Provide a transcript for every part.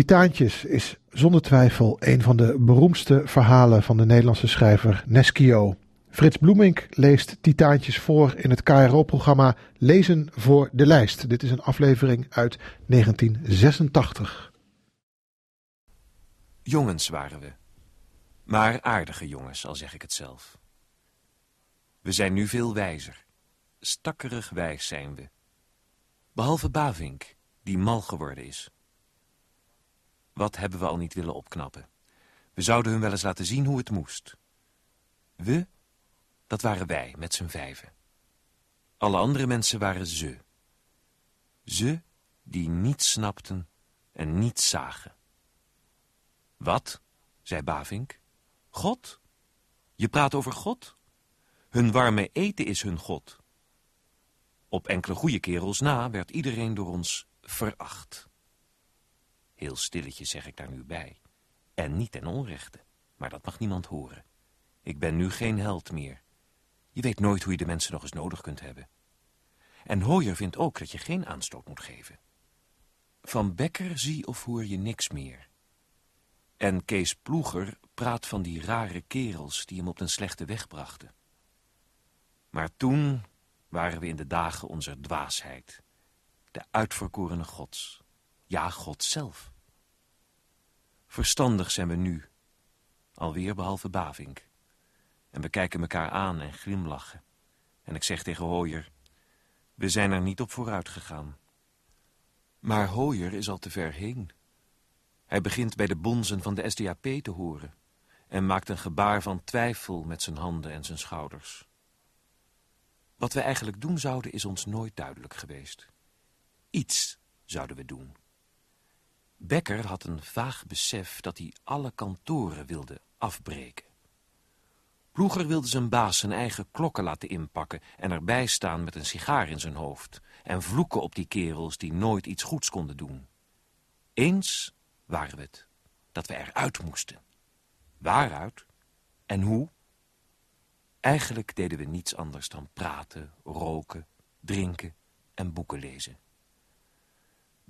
Titaantjes is zonder twijfel een van de beroemdste verhalen van de Nederlandse schrijver Neschio. Frits Bloemink leest Titaantjes voor in het KRO-programma Lezen voor de Lijst. Dit is een aflevering uit 1986. Jongens waren we. Maar aardige jongens, al zeg ik het zelf. We zijn nu veel wijzer. Stakkerig wijs zijn we. Behalve Bavink, die mal geworden is. Wat hebben we al niet willen opknappen? We zouden hun wel eens laten zien hoe het moest. We, dat waren wij, met z'n vijven. Alle andere mensen waren ze. Ze die niets snapten en niets zagen. Wat? zei Bavink. God? Je praat over God? Hun warme eten is hun God. Op enkele goede kerels na werd iedereen door ons veracht. Heel stilletjes zeg ik daar nu bij. En niet ten onrechte, maar dat mag niemand horen. Ik ben nu geen held meer. Je weet nooit hoe je de mensen nog eens nodig kunt hebben. En Hoyer vindt ook dat je geen aanstoot moet geven. Van Becker zie of hoor je niks meer. En Kees Ploeger praat van die rare kerels die hem op een slechte weg brachten. Maar toen waren we in de dagen onze dwaasheid. De uitverkorene gods. Ja, God zelf. Verstandig zijn we nu. Alweer behalve Bavink. En we kijken elkaar aan en glimlachen. En ik zeg tegen Hooyer... We zijn er niet op vooruit gegaan. Maar Hooyer is al te ver heen. Hij begint bij de bonzen van de SDAP te horen... en maakt een gebaar van twijfel met zijn handen en zijn schouders. Wat we eigenlijk doen zouden is ons nooit duidelijk geweest. Iets zouden we doen. Becker had een vaag besef dat hij alle kantoren wilde afbreken. Ploeger wilde zijn baas zijn eigen klokken laten inpakken en erbij staan met een sigaar in zijn hoofd en vloeken op die kerels die nooit iets goeds konden doen. Eens waren we het, dat we eruit moesten. Waaruit en hoe? Eigenlijk deden we niets anders dan praten, roken, drinken en boeken lezen.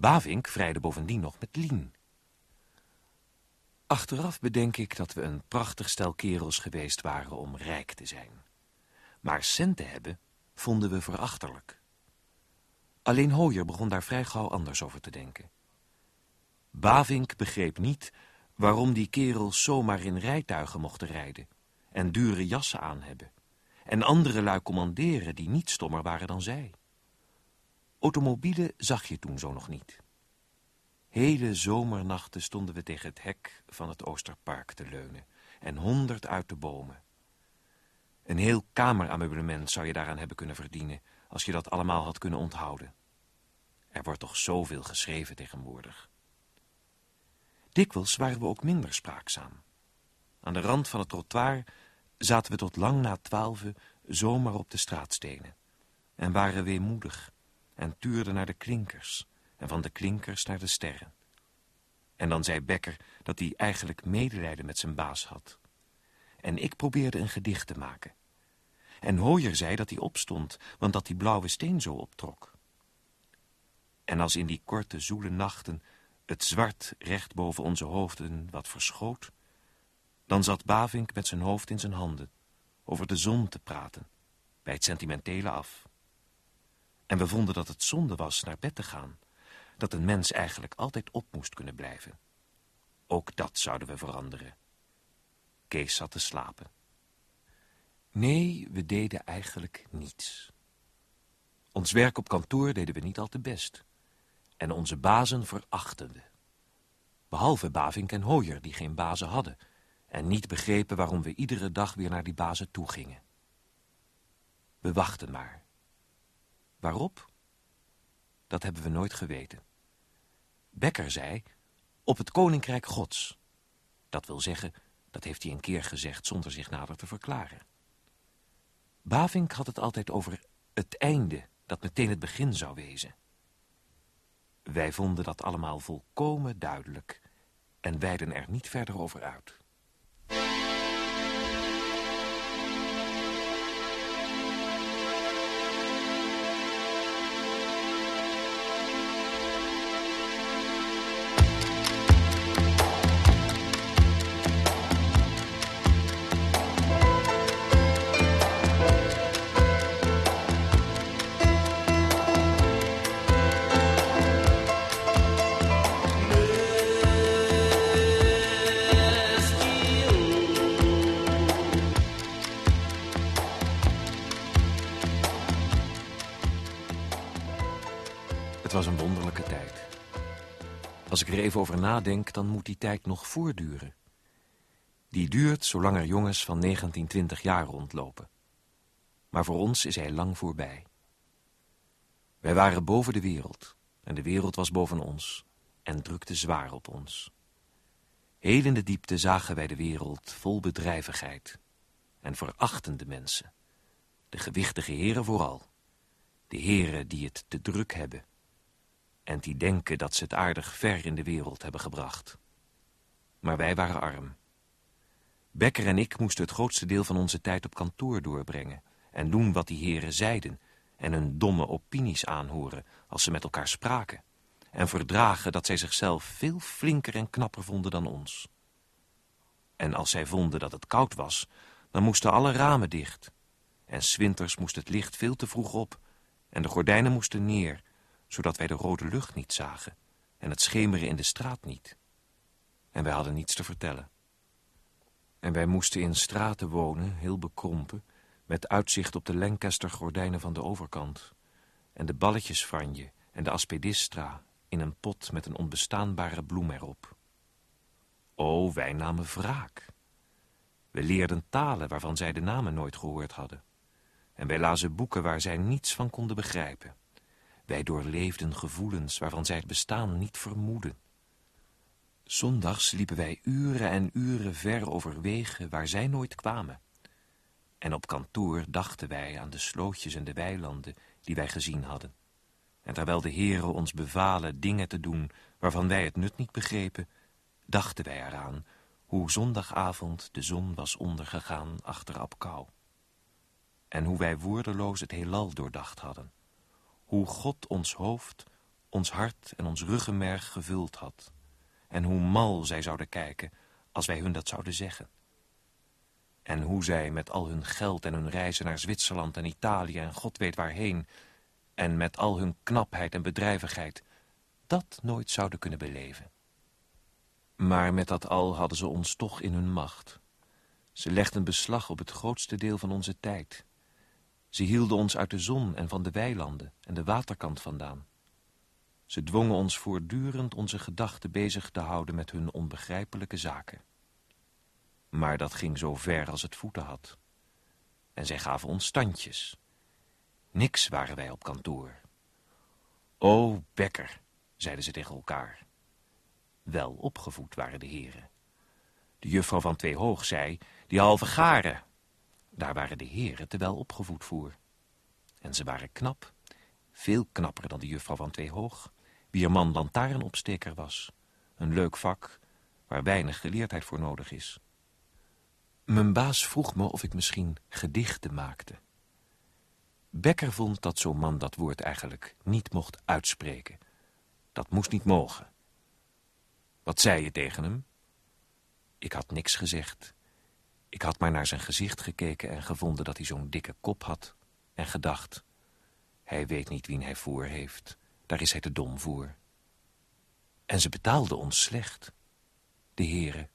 Bavink vrijde bovendien nog met Lien. Achteraf bedenk ik dat we een prachtig stel kerels geweest waren om rijk te zijn. Maar centen hebben vonden we verachtelijk. Alleen Hooyer begon daar vrij gauw anders over te denken. Bavink begreep niet waarom die kerels zomaar in rijtuigen mochten rijden en dure jassen aan hebben en andere lui commanderen die niet stommer waren dan zij. Automobielen zag je toen zo nog niet. Hele zomernachten stonden we tegen het hek van het Oosterpark te leunen en honderd uit de bomen. Een heel kamerameublement zou je daaraan hebben kunnen verdienen als je dat allemaal had kunnen onthouden. Er wordt toch zoveel geschreven tegenwoordig. Dikwijls waren we ook minder spraakzaam. Aan de rand van het trottoir zaten we tot lang na twaalfen zomaar op de straatstenen en waren weemoedig en tuurden naar de klinkers en van de klinkers naar de sterren. En dan zei Becker dat hij eigenlijk medelijden met zijn baas had. En ik probeerde een gedicht te maken. En Hooyer zei dat hij opstond, want dat die blauwe steen zo optrok. En als in die korte, zoele nachten het zwart recht boven onze hoofden wat verschoot, dan zat Bavink met zijn hoofd in zijn handen, over de zon te praten, bij het sentimentele af. En we vonden dat het zonde was naar bed te gaan, dat een mens eigenlijk altijd op moest kunnen blijven. Ook dat zouden we veranderen. Kees zat te slapen. Nee, we deden eigenlijk niets. Ons werk op kantoor deden we niet al te best. En onze bazen verachten we. Behalve Bavink en Hooyer, die geen bazen hadden... en niet begrepen waarom we iedere dag weer naar die bazen toe gingen. We wachten maar. Waarop? Dat hebben we nooit geweten. Becker zei, op het koninkrijk gods. Dat wil zeggen, dat heeft hij een keer gezegd zonder zich nader te verklaren. Bavink had het altijd over het einde, dat meteen het begin zou wezen. Wij vonden dat allemaal volkomen duidelijk en wijden er niet verder over uit. Even over nadenk, dan moet die tijd nog voortduren. Die duurt zolang er jongens van 19, 20 jaar rondlopen. Maar voor ons is hij lang voorbij. Wij waren boven de wereld en de wereld was boven ons en drukte zwaar op ons. Heel in de diepte zagen wij de wereld vol bedrijvigheid en verachtende mensen. De gewichtige heren vooral. De heren die het te druk hebben en die denken dat ze het aardig ver in de wereld hebben gebracht. Maar wij waren arm. Becker en ik moesten het grootste deel van onze tijd op kantoor doorbrengen en doen wat die heren zeiden en hun domme opinies aanhoren als ze met elkaar spraken en verdragen dat zij zichzelf veel flinker en knapper vonden dan ons. En als zij vonden dat het koud was, dan moesten alle ramen dicht. En swinters moest het licht veel te vroeg op en de gordijnen moesten neer, zodat wij de rode lucht niet zagen en het schemeren in de straat niet. En wij hadden niets te vertellen. En wij moesten in straten wonen, heel bekrompen, met uitzicht op de Lancaster-gordijnen van de overkant, en de balletjesfranje en de aspedistra in een pot met een onbestaanbare bloem erop. O, wij namen wraak. We leerden talen waarvan zij de namen nooit gehoord hadden. En wij lazen boeken waar zij niets van konden begrijpen. Wij doorleefden gevoelens waarvan zij het bestaan niet vermoeden. Zondags liepen wij uren en uren ver over wegen waar zij nooit kwamen. En op kantoor dachten wij aan de slootjes en de weilanden die wij gezien hadden. En terwijl de heren ons bevalen dingen te doen waarvan wij het nut niet begrepen, dachten wij eraan hoe zondagavond de zon was ondergegaan achter Abkou. En hoe wij woordeloos het heelal doordacht hadden. Hoe God ons hoofd, ons hart en ons ruggenmerg gevuld had. En hoe mal zij zouden kijken als wij hun dat zouden zeggen. En hoe zij met al hun geld en hun reizen naar Zwitserland en Italië en God weet waarheen... en met al hun knapheid en bedrijvigheid dat nooit zouden kunnen beleven. Maar met dat al hadden ze ons toch in hun macht. Ze legden beslag op het grootste deel van onze tijd. Ze hielden ons uit de zon en van de weilanden en de waterkant vandaan. Ze dwongen ons voortdurend onze gedachten bezig te houden met hun onbegrijpelijke zaken. Maar dat ging zo ver als het voeten had. En zij gaven ons standjes. Niks waren wij op kantoor. O, Bekker, zeiden ze tegen elkaar. Wel opgevoed waren de heren. De juffrouw van Twee Hoog zei, die halve garen. Daar waren de heren te wel opgevoed voor. En ze waren knap, veel knapper dan de juffrouw van Twee Hoog, wier man lantaarnopsteker was. Een leuk vak, waar weinig geleerdheid voor nodig is. Mijn baas vroeg me of ik misschien gedichten maakte. Becker vond dat zo'n man dat woord eigenlijk niet mocht uitspreken. Dat moest niet mogen. Wat zei je tegen hem? Ik had niks gezegd. Ik had maar naar zijn gezicht gekeken en gevonden dat hij zo'n dikke kop had. En gedacht, hij weet niet wie hij voor heeft. Daar is hij te dom voor. En ze betaalden ons slecht. De heren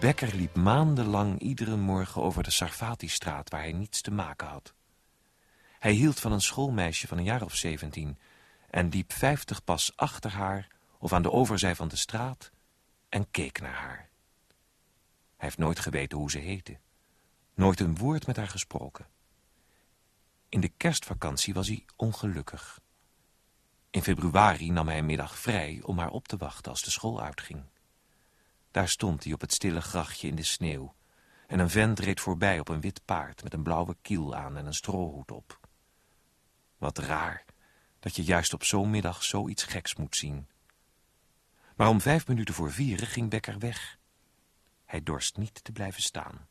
Becker liep maandenlang iedere morgen over de Sarfati-straat... waar hij niets te maken had. Hij hield van een schoolmeisje van een jaar of zeventien... en liep vijftig pas achter haar of aan de overzij van de straat... en keek naar haar. Hij heeft nooit geweten hoe ze heette. Nooit een woord met haar gesproken. In de kerstvakantie was hij ongelukkig. In februari nam hij een middag vrij om haar op te wachten als de school uitging. Daar stond hij op het stille grachtje in de sneeuw. En een vent reed voorbij op een wit paard met een blauwe kiel aan en een strohoed op. Wat raar dat je juist op zo'n middag zoiets geks moet zien. Maar om vijf minuten voor vieren ging Becker weg. Hij dorst niet te blijven staan.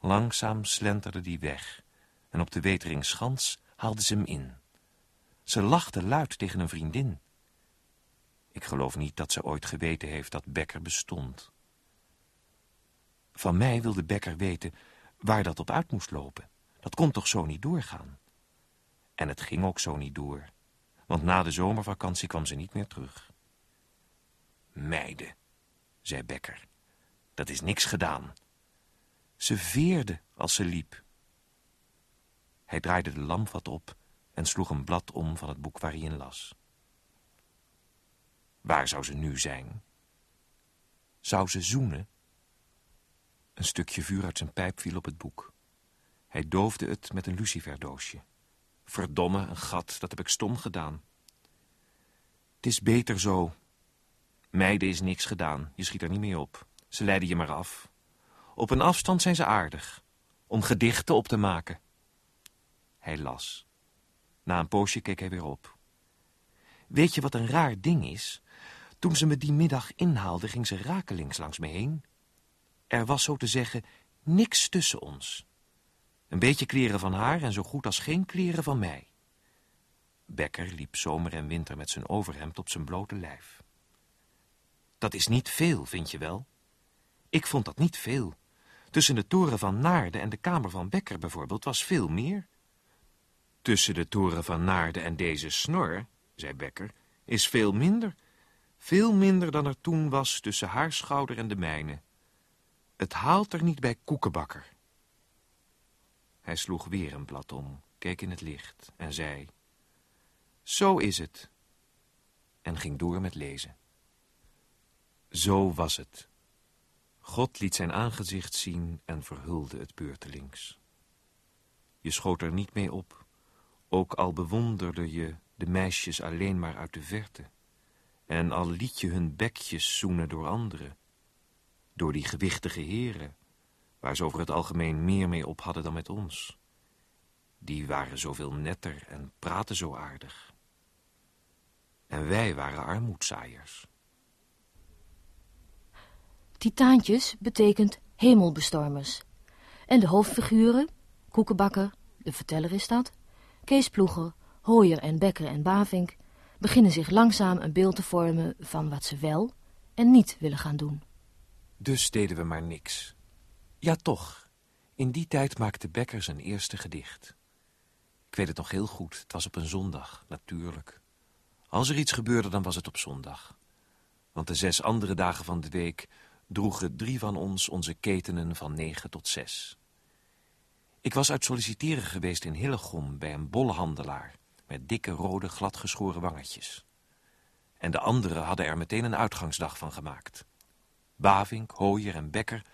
Langzaam slenterde die weg en op de Weteringschans haalde ze hem in. Ze lachte luid tegen een vriendin. Ik geloof niet dat ze ooit geweten heeft dat Becker bestond. Van mij wilde Becker weten waar dat op uit moest lopen. Dat kon toch zo niet doorgaan? En het ging ook zo niet door, want na de zomervakantie kwam ze niet meer terug. Meiden, zei Becker, dat is niks gedaan. Ze veerde als ze liep. Hij draaide de lamp wat op en sloeg een blad om van het boek waar hij in las. Waar zou ze nu zijn? Zou ze zoenen? Een stukje vuur uit zijn pijp viel op het boek. Hij doofde het met een luciferdoosje. Verdomme, een gat, dat heb ik stom gedaan. Het is beter zo. Meiden is niks gedaan, je schiet er niet mee op. Ze leiden je maar af. Op een afstand zijn ze aardig, om gedichten op te maken. Hij las. Na een poosje keek hij weer op. Weet je wat een raar ding is? Toen ze me die middag inhaalde, ging ze rakelings langs me heen. Er was zo te zeggen niks tussen ons. Een beetje kleren van haar en zo goed als geen kleren van mij. Becker liep zomer en winter met zijn overhemd op zijn blote lijf. Dat is niet veel, vind je wel? Ik vond dat niet veel. Tussen de toren van Naarden en de kamer van Becker bijvoorbeeld was veel meer. Tussen de toren van Naarden en deze snor, zei Becker, is veel minder. Veel minder dan er toen was tussen haar schouder en de mijne. Het haalt er niet bij koekenbakker. Hij sloeg weer een blad om, keek in het licht en zei... Zo is het. En ging door met lezen. Zo was het. God liet zijn aangezicht zien en verhulde het beurtelings. Je schoot er niet mee op, ook al bewonderde je de meisjes alleen maar uit de verte. En al liet je hun bekjes zoenen door anderen. Door die gewichtige heren, waar ze over het algemeen meer mee op hadden dan met ons. Die waren zoveel netter en praten zo aardig. En wij waren armoedzaaiers. Titaantjes betekent hemelbestormers. En de hoofdfiguren, Koekenbakker, de verteller is dat, Kees Ploeger, Hooyer en Bekker en Bavink, beginnen zich langzaam een beeld te vormen van wat ze wel en niet willen gaan doen. Dus deden we maar niks. Ja, toch. In die tijd maakte Becker zijn eerste gedicht. Ik weet het nog heel goed. Het was op een zondag, natuurlijk. Als er iets gebeurde, dan was het op zondag. Want de zes andere dagen van de week droegen drie van ons onze ketenen van negen tot zes. Ik was uit solliciteren geweest in Hillegom bij een bolhandelaar... met dikke, rode, gladgeschoren wangetjes. En de anderen hadden er meteen een uitgangsdag van gemaakt. Bavink, Hooyer en Becker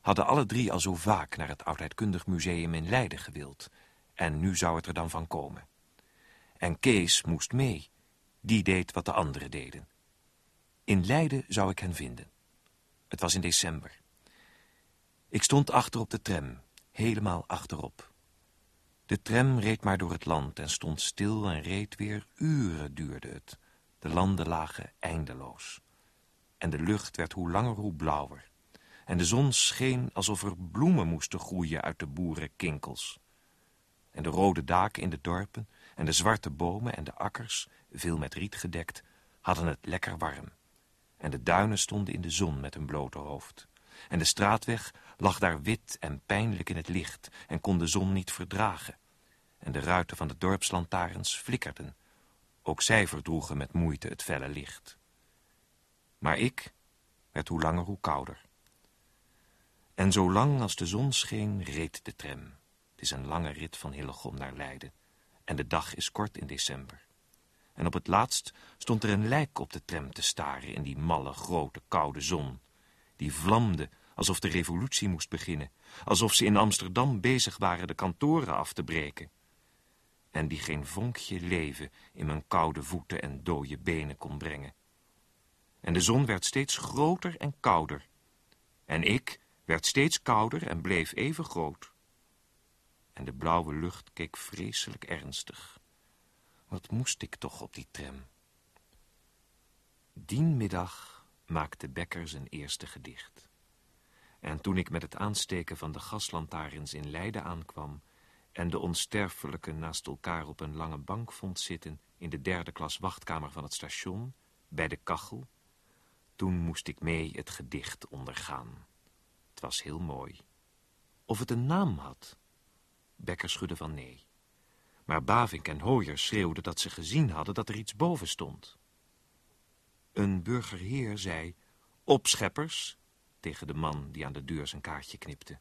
hadden alle drie al zo vaak... naar het Oudheidkundig Museum in Leiden gewild. En nu zou het er dan van komen. En Kees moest mee. Die deed wat de anderen deden. In Leiden zou ik hen vinden. Het was in december. Ik stond achter op de tram, helemaal achterop. De tram reed maar door het land en stond stil en reed weer. Uren duurde het. De landen lagen eindeloos. En de lucht werd hoe langer hoe blauwer. En de zon scheen alsof er bloemen moesten groeien uit de boerenkinkels. En de rode daken in de dorpen en de zwarte bomen en de akkers, veel met riet gedekt, hadden het lekker warm en de duinen stonden in de zon met hun blote hoofd. En de straatweg lag daar wit en pijnlijk in het licht en kon de zon niet verdragen. En de ruiten van de dorpslantaarns flikkerden. Ook zij verdroegen met moeite het felle licht. Maar ik werd hoe langer hoe kouder. En zolang als de zon scheen, reed de tram. Het is een lange rit van Hillegom naar Leiden. En de dag is kort in december. En op het laatst stond er een lijk op de tram te staren in die malle, grote, koude zon. Die vlamde alsof de revolutie moest beginnen. Alsof ze in Amsterdam bezig waren de kantoren af te breken. En die geen vonkje leven in mijn koude voeten en dode benen kon brengen. En de zon werd steeds groter en kouder. En ik werd steeds kouder en bleef even groot. En de blauwe lucht keek vreselijk ernstig. Wat moest ik toch op die tram? Dien middag maakte Becker zijn eerste gedicht. En toen ik met het aansteken van de gaslantaarns in Leiden aankwam... en de onsterfelijke naast elkaar op een lange bank vond zitten... in de derde klas wachtkamer van het station, bij de kachel... toen moest ik mee het gedicht ondergaan. Het was heel mooi. Of het een naam had? Bekker schudde van nee. Maar Bavink en Hooyer schreeuwden dat ze gezien hadden dat er iets boven stond. Een burgerheer zei, opscheppers, tegen de man die aan de deur zijn kaartje knipte.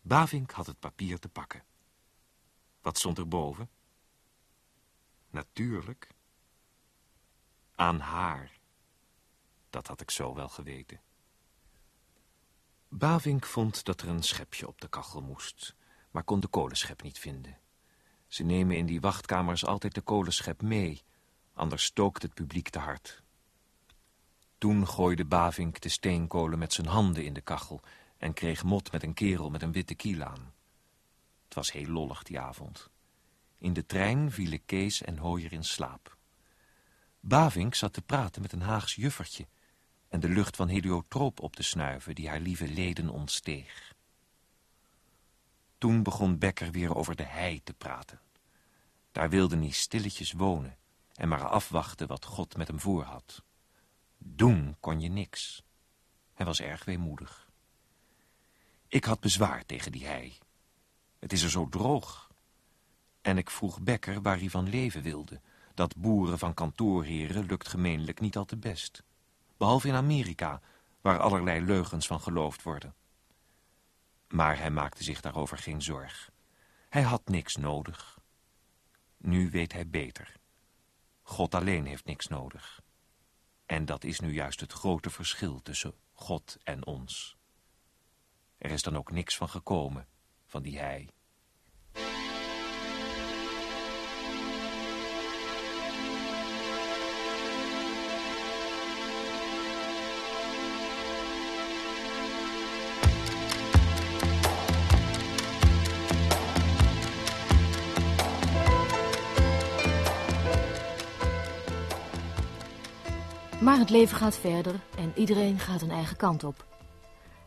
Bavink had het papier te pakken. Wat stond er boven? Natuurlijk. Aan haar. Dat had ik zo wel geweten. Bavink vond dat er een schepje op de kachel moest, maar kon de kolenschep niet vinden. Ze nemen in die wachtkamers altijd de kolenschep mee, anders stookt het publiek te hard. Toen gooide Bavink de steenkolen met zijn handen in de kachel... en kreeg mot met een kerel met een witte kiel aan. Het was heel lollig die avond. In de trein vielen Kees en Hooyer in slaap. Bavink zat te praten met een Haags juffertje... en de lucht van heliotroop op te snuiven die haar lieve leden ontsteeg. Toen begon Becker weer over de hei te praten. Daar wilde hij stilletjes wonen en maar afwachten wat God met hem voor had. Doen kon je niks. Hij was erg weemoedig. Ik had bezwaar tegen die hei. Het is er zo droog. En ik vroeg Becker waar hij van leven wilde. Dat boeren van kantoorheren lukt gemeenlijk niet al te best. Behalve in Amerika, waar allerlei leugens van geloofd worden. Maar hij maakte zich daarover geen zorg. Hij had niks nodig. Nu weet hij beter. God alleen heeft niks nodig. En dat is nu juist het grote verschil tussen God en ons. Er is dan ook niks van gekomen, van die hij. Maar het leven gaat verder en iedereen gaat een eigen kant op.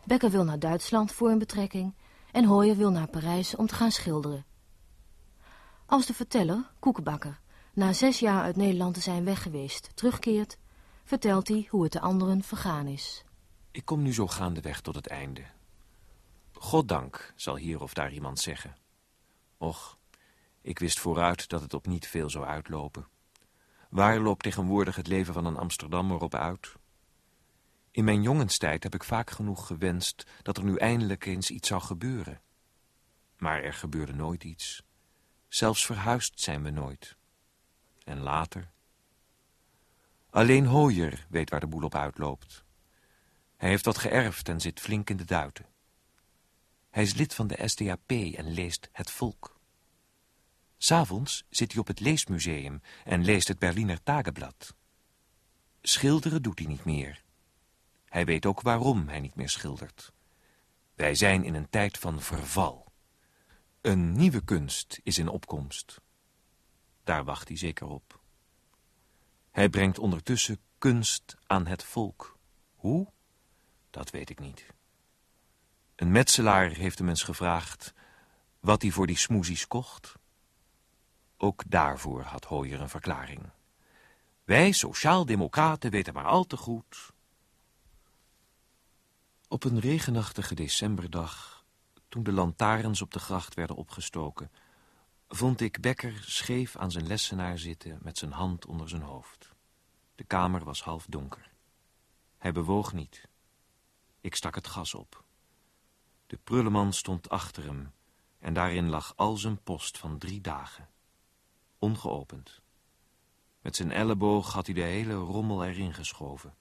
Becker wil naar Duitsland voor een betrekking en Hooyer wil naar Parijs om te gaan schilderen. Als de verteller, Koekenbakker, na zes jaar uit Nederland te zijn weg geweest, terugkeert, vertelt hij hoe het de anderen vergaan is. Ik kom nu zo gaandeweg tot het einde. Goddank, zal hier of daar iemand zeggen. Och, ik wist vooruit dat het op niet veel zou uitlopen. Waar loopt tegenwoordig het leven van een Amsterdammer op uit? In mijn jongenstijd heb ik vaak genoeg gewenst dat er nu eindelijk eens iets zou gebeuren. Maar er gebeurde nooit iets. Zelfs verhuisd zijn we nooit. En later? Alleen Hooyer weet waar de boel op uitloopt. Hij heeft wat geërfd en zit flink in de duiten. Hij is lid van de SDAP en leest Het Volk. S'avonds zit hij op het leesmuseum en leest het Berliner Tageblad. Schilderen doet hij niet meer. Hij weet ook waarom hij niet meer schildert. Wij zijn in een tijd van verval. Een nieuwe kunst is in opkomst. Daar wacht hij zeker op. Hij brengt ondertussen kunst aan het volk. Hoe? Dat weet ik niet. Een metselaar heeft hem eens gevraagd wat hij voor die smoesies kocht. Ook daarvoor had Hooyer een verklaring. Wij, sociaaldemocraten, weten maar al te goed. Op een regenachtige decemberdag, toen de lantaarns op de gracht werden opgestoken, vond ik Becker scheef aan zijn lessenaar zitten met zijn hand onder zijn hoofd. De kamer was half donker. Hij bewoog niet. Ik stak het gas op. De prulleman stond achter hem en daarin lag al zijn post van drie dagen ongeopend. Met zijn elleboog had hij de hele rommel erin geschoven.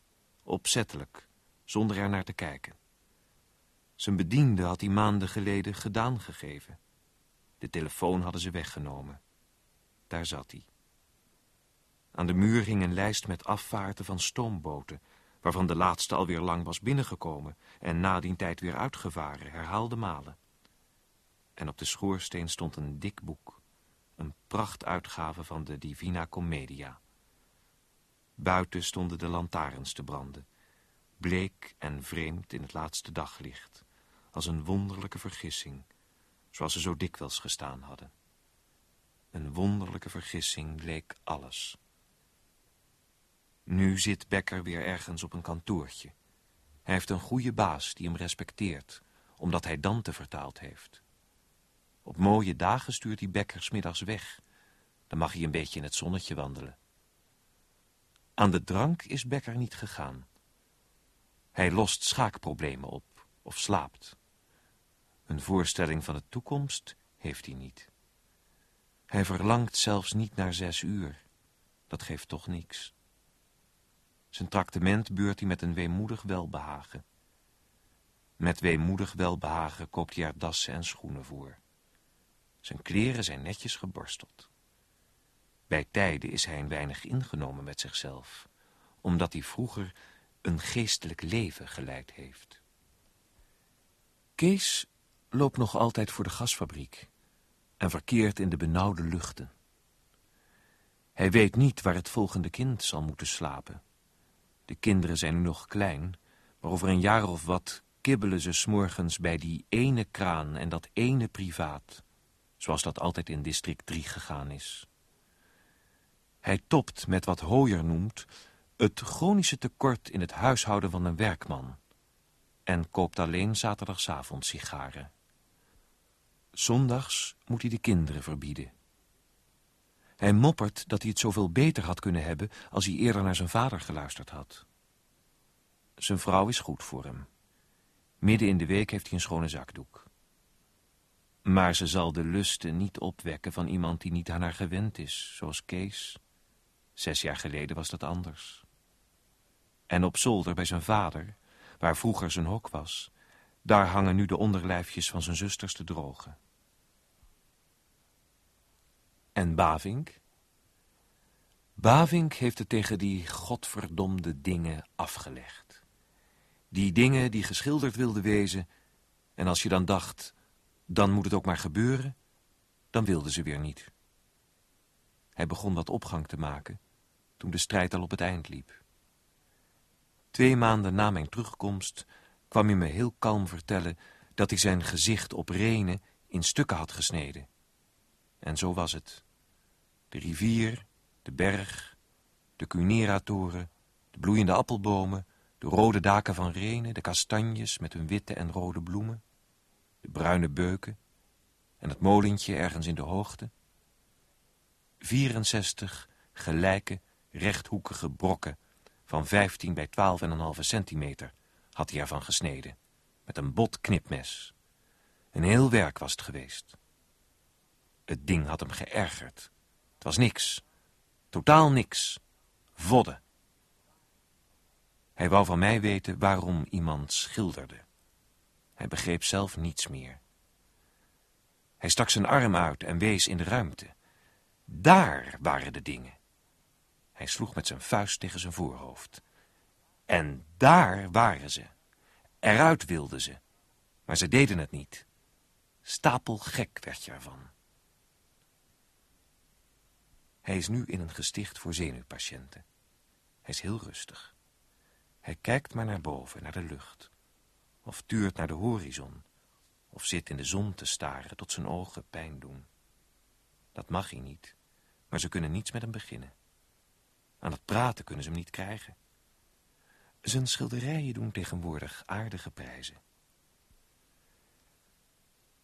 Opzettelijk, zonder er naar te kijken. Zijn bediende had hij maanden geleden gedaan gegeven. De telefoon hadden ze weggenomen. Daar zat hij. Aan de muur hing een lijst met afvaarten van stoomboten... waarvan de laatste alweer lang was binnengekomen... en na die tijd weer uitgevaren, herhaalde malen. En op de schoorsteen stond een dik boek een prachtuitgave van de Divina Commedia. Buiten stonden de lantaarns te branden. bleek en vreemd in het laatste daglicht, als een wonderlijke vergissing, zoals ze zo dikwijls gestaan hadden. Een wonderlijke vergissing leek alles. Nu zit Becker weer ergens op een kantoortje. Hij heeft een goede baas die hem respecteert, omdat hij Dante vertaald heeft. Op mooie dagen stuurt hij Becker middags weg. Dan mag hij een beetje in het zonnetje wandelen. Aan de drank is Becker niet gegaan. Hij lost schaakproblemen op of slaapt. Een voorstelling van de toekomst heeft hij niet. Hij verlangt zelfs niet naar zes uur. Dat geeft toch niks. Zijn traktement beurt hij met een weemoedig welbehagen. Met weemoedig welbehagen koopt hij er dassen en schoenen voor. Zijn kleren zijn netjes geborsteld. Bij tijden is hij een weinig ingenomen met zichzelf, omdat hij vroeger een geestelijk leven geleid heeft. Kees loopt nog altijd voor de gasfabriek en verkeert in de benauwde luchten. Hij weet niet waar het volgende kind zal moeten slapen. De kinderen zijn nu nog klein, maar over een jaar of wat kibbelen ze s'morgens bij die ene kraan en dat ene privaat, zoals dat altijd in district 3 gegaan is. Hij topt met wat Hooyer noemt het chronische tekort in het huishouden van een werkman en koopt alleen zaterdagavond sigaren. Zondags moet hij de kinderen verbieden. Hij moppert dat hij het zoveel beter had kunnen hebben als hij eerder naar zijn vader geluisterd had. Zijn vrouw is goed voor hem. Midden in de week heeft hij een schone zakdoek. Maar ze zal de lusten niet opwekken van iemand die niet aan haar gewend is, zoals Kees. Zes jaar geleden was dat anders. En op zolder bij zijn vader, waar vroeger zijn hok was, daar hangen nu de onderlijfjes van zijn zusters te drogen. En Bavink? Bavink heeft het tegen die godverdomde dingen afgelegd. Die dingen die geschilderd wilden wezen, en als je dan dacht, dan moet het ook maar gebeuren, dan wilden ze weer niet. Hij begon wat opgang te maken, toen de strijd al op het eind liep. Twee maanden na mijn terugkomst kwam hij me heel kalm vertellen dat hij zijn gezicht op Rene in stukken had gesneden. En zo was het. De rivier, de berg, de Cunera-toren, de bloeiende appelbomen, de rode daken van Rene, de kastanjes met hun witte en rode bloemen, de bruine beuken en het molentje ergens in de hoogte. 64 gelijke, rechthoekige brokken van 15 bij 12,5 centimeter had hij ervan gesneden, met een bot knipmes. Een heel werk was het geweest. Het ding had hem geërgerd. Het was niks. Totaal niks. Vodde. Hij wou van mij weten waarom iemand schilderde. Hij begreep zelf niets meer. Hij stak zijn arm uit en wees in de ruimte. Daar waren de dingen. Hij sloeg met zijn vuist tegen zijn voorhoofd. En daar waren ze. Eruit wilden ze. Maar ze deden het niet. Stapelgek werd je ervan. Hij is nu in een gesticht voor zenuwpatiënten. Hij is heel rustig. Hij kijkt maar naar boven, naar de lucht. Of tuurt naar de horizon. Of zit in de zon te staren tot zijn ogen pijn doen. Dat mag hij niet, maar ze kunnen niets met hem beginnen. Aan het praten kunnen ze hem niet krijgen. Zijn schilderijen doen tegenwoordig aardige prijzen.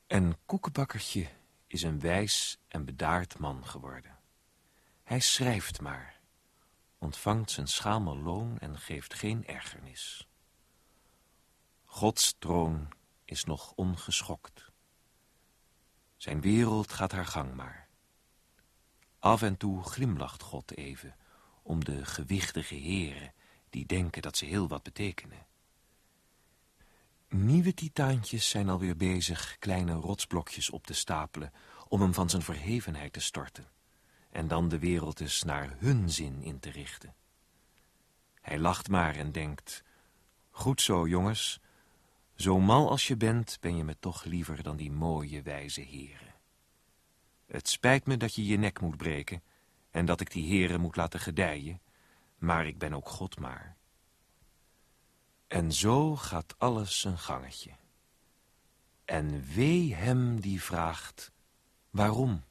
En Koekenbakkertje is een wijs en bedaard man geworden. Hij schrijft maar, ontvangt zijn schamel loon en geeft geen ergernis. Gods troon is nog ongeschokt. Zijn wereld gaat haar gang maar. Af en toe glimlacht God even om de gewichtige heren die denken dat ze heel wat betekenen. Nieuwe titaantjes zijn alweer bezig kleine rotsblokjes op te stapelen om hem van zijn verhevenheid te storten en dan de wereld eens naar hun zin in te richten. Hij lacht maar en denkt, goed zo jongens, zo mal als je bent ben je me toch liever dan die mooie wijze heren. Het spijt me dat je je nek moet breken en dat ik die heren moet laten gedijen, maar ik ben ook God maar. En zo gaat alles een gangetje. En wee hem die vraagt, waarom?